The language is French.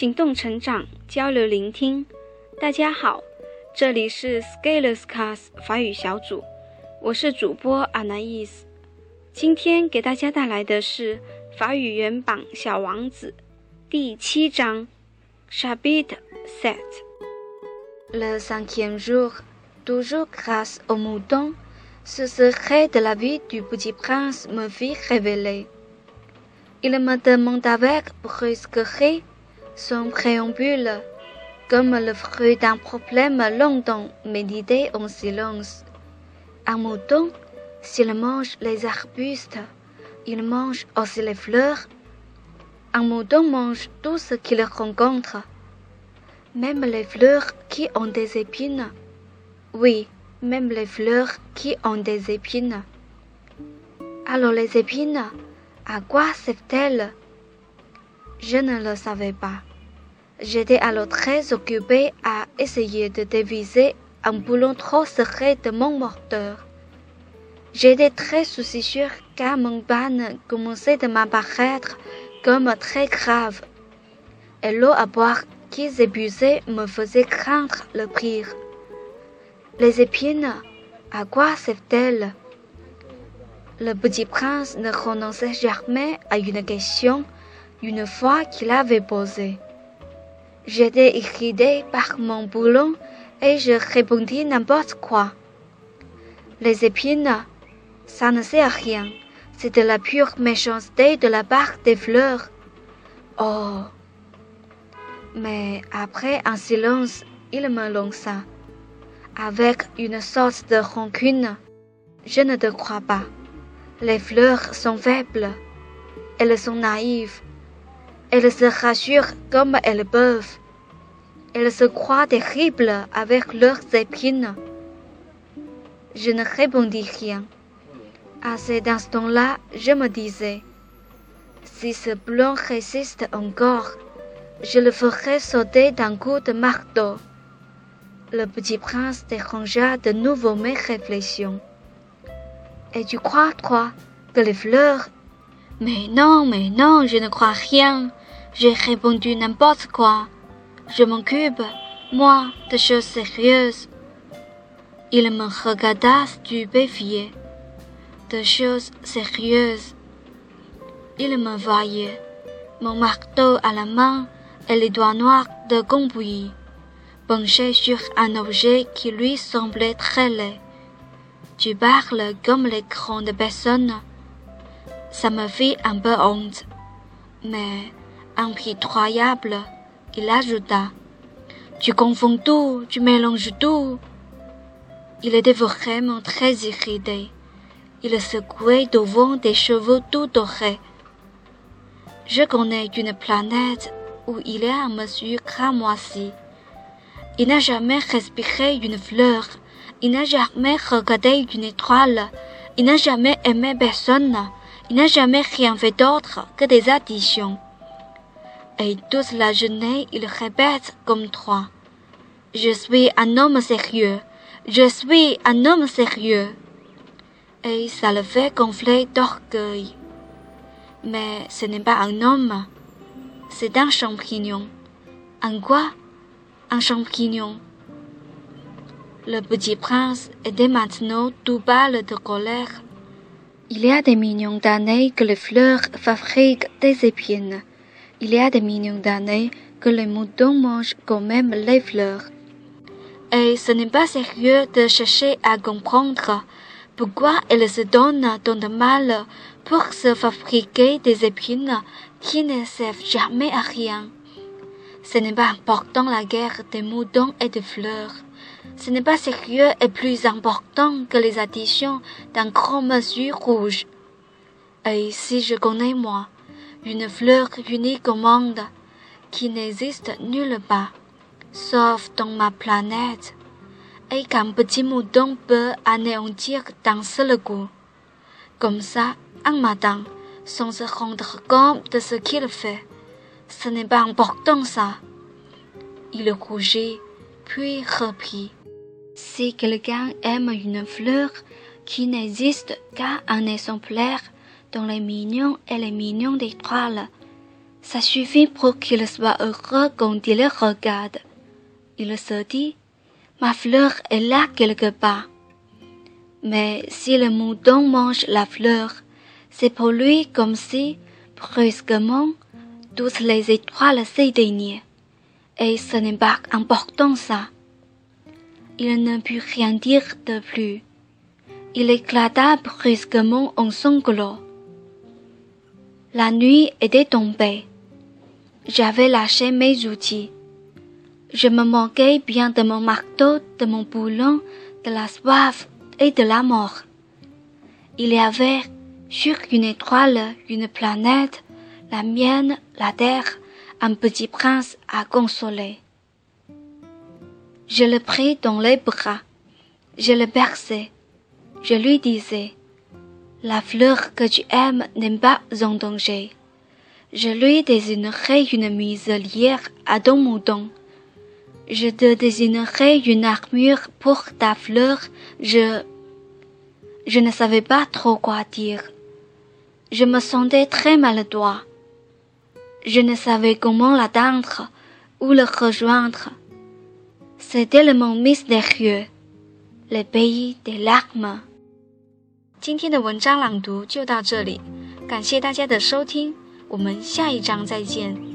行动成长，交流聆听。大家好，这里是 Scalers Class 法语小组，我是主播 Anais。今天给大家带来的是法语原版《小王子》第七章 Chapitre Sept。Le cinquième jour, toujours grâce au mouton, ce secret de la vie du petit prince me fit révéler. Il me demanda avec brusquerie son préambule, comme le fruit d'un problème longtemps médité en silence. Un mouton, s'il mange les arbustes, il mange aussi les fleurs. Un mouton mange tout ce qu'il rencontre, même les fleurs qui ont des épines. Oui, même les fleurs qui ont des épines. Alors les épines, à quoi servent-elles? Je ne le savais pas. J'étais alors très occupé à essayer de déviser un boulon trop secret de mon moteur. J'étais très soucieux car mon ban commençait de m'apparaître comme très grave. Et l'eau à boire qu'ils épuisaient me faisait craindre le pire. Les épines, à quoi servent-elles? Le petit prince ne renonçait jamais à une question une fois qu'il avait posé. J'étais irrité par mon boulon et je répondis n'importe quoi. Les épines, ça ne sert à rien. C'est de la pure méchanceté de la part des fleurs. Oh. Mais après un silence, il me lança, avec une sorte de rancune. Je ne te crois pas. Les fleurs sont faibles. Elles sont naïves. Elles se rassurent comme elles peuvent. Elles se croient terribles avec leurs épines. Je ne répondis rien. À cet instant-là, je me disais, si ce blanc résiste encore, je le ferai sauter d'un coup de marteau. Le petit prince dérangea de nouveau mes réflexions. Et tu crois, toi, que les fleurs... Mais non, mais non, je ne crois rien. J'ai répondu n'importe quoi. Je m'occupe, moi, de choses sérieuses. Il me regarda stupéfié. De choses sérieuses. Il me voyait, mon marteau à la main et les doigts noirs de Gombouilly, penché sur un objet qui lui semblait très laid. Tu parles comme les grandes personnes. Ça me fit un peu honte, mais impitoyable, il ajouta. Tu confonds tout, tu mélanges tout. Il était vraiment très irrité. Il secouait devant des cheveux tout dorés. Je connais une planète où il y a un monsieur cramoisi. Il n'a jamais respiré une fleur. Il n'a jamais regardé une étoile. Il n'a jamais aimé personne. Il n'a jamais rien fait d'autre que des additions. Et toute la journée, il répète comme toi. Je suis un homme sérieux. Je suis un homme sérieux. Et ça le fait gonfler d'orgueil. Mais ce n'est pas un homme. C'est un champignon. Un quoi? Un champignon. Le petit prince était maintenant tout pâle de colère. Il y a des millions d'années que les fleurs fabriquent des épines. Il y a des millions d'années que les moutons mangent quand même les fleurs. Et ce n'est pas sérieux de chercher à comprendre pourquoi elles se donnent tant de mal pour se fabriquer des épines qui ne servent jamais à rien. Ce n'est pas important la guerre des moutons et des fleurs. Ce n'est pas sérieux et plus important que les additions d'un grand monsieur rouge. Et si je connais moi, une fleur unique au monde, qui n'existe nulle part, sauf dans ma planète, et qu'un petit mouton peut anéantir d'un seul coup. Comme ça, un matin, sans se rendre compte de ce qu'il fait. Ce n'est pas important ça. Il rougit, puis reprit. Si quelqu'un aime une fleur qui n'existe qu'à un exemplaire dans les millions et les millions d'étoiles, Ça suffit pour qu'il soit heureux quand il le regarde. Il se dit, ma fleur est là quelque part. Mais si le mouton mange la fleur, c'est pour lui comme si, brusquement, toutes les étoiles s'éteignaient. Et ce n'est pas important ça. Il ne put rien dire de plus. Il éclata brusquement en sanglots. La nuit était tombée. J'avais lâché mes outils. Je me manquais bien de mon marteau, de mon boulon, de la soif et de la mort. Il y avait sur une étoile, une planète, la mienne, la terre, un petit prince à consoler. Je le pris dans les bras, je le berçais, je lui disais, la fleur que tu aimes n'est pas en danger. Je lui désignerai une muselière à ton mouton. Je te désignerai une armure pour ta fleur. Je... Je ne savais pas trop quoi dire. Je me sentais très maladroit. Je ne savais comment l'atteindre ou le rejoindre. C'était le monde mystérieux, le pays des larmes. 今天的文章朗读就到这里，感谢大家的收听，我们下一章再见。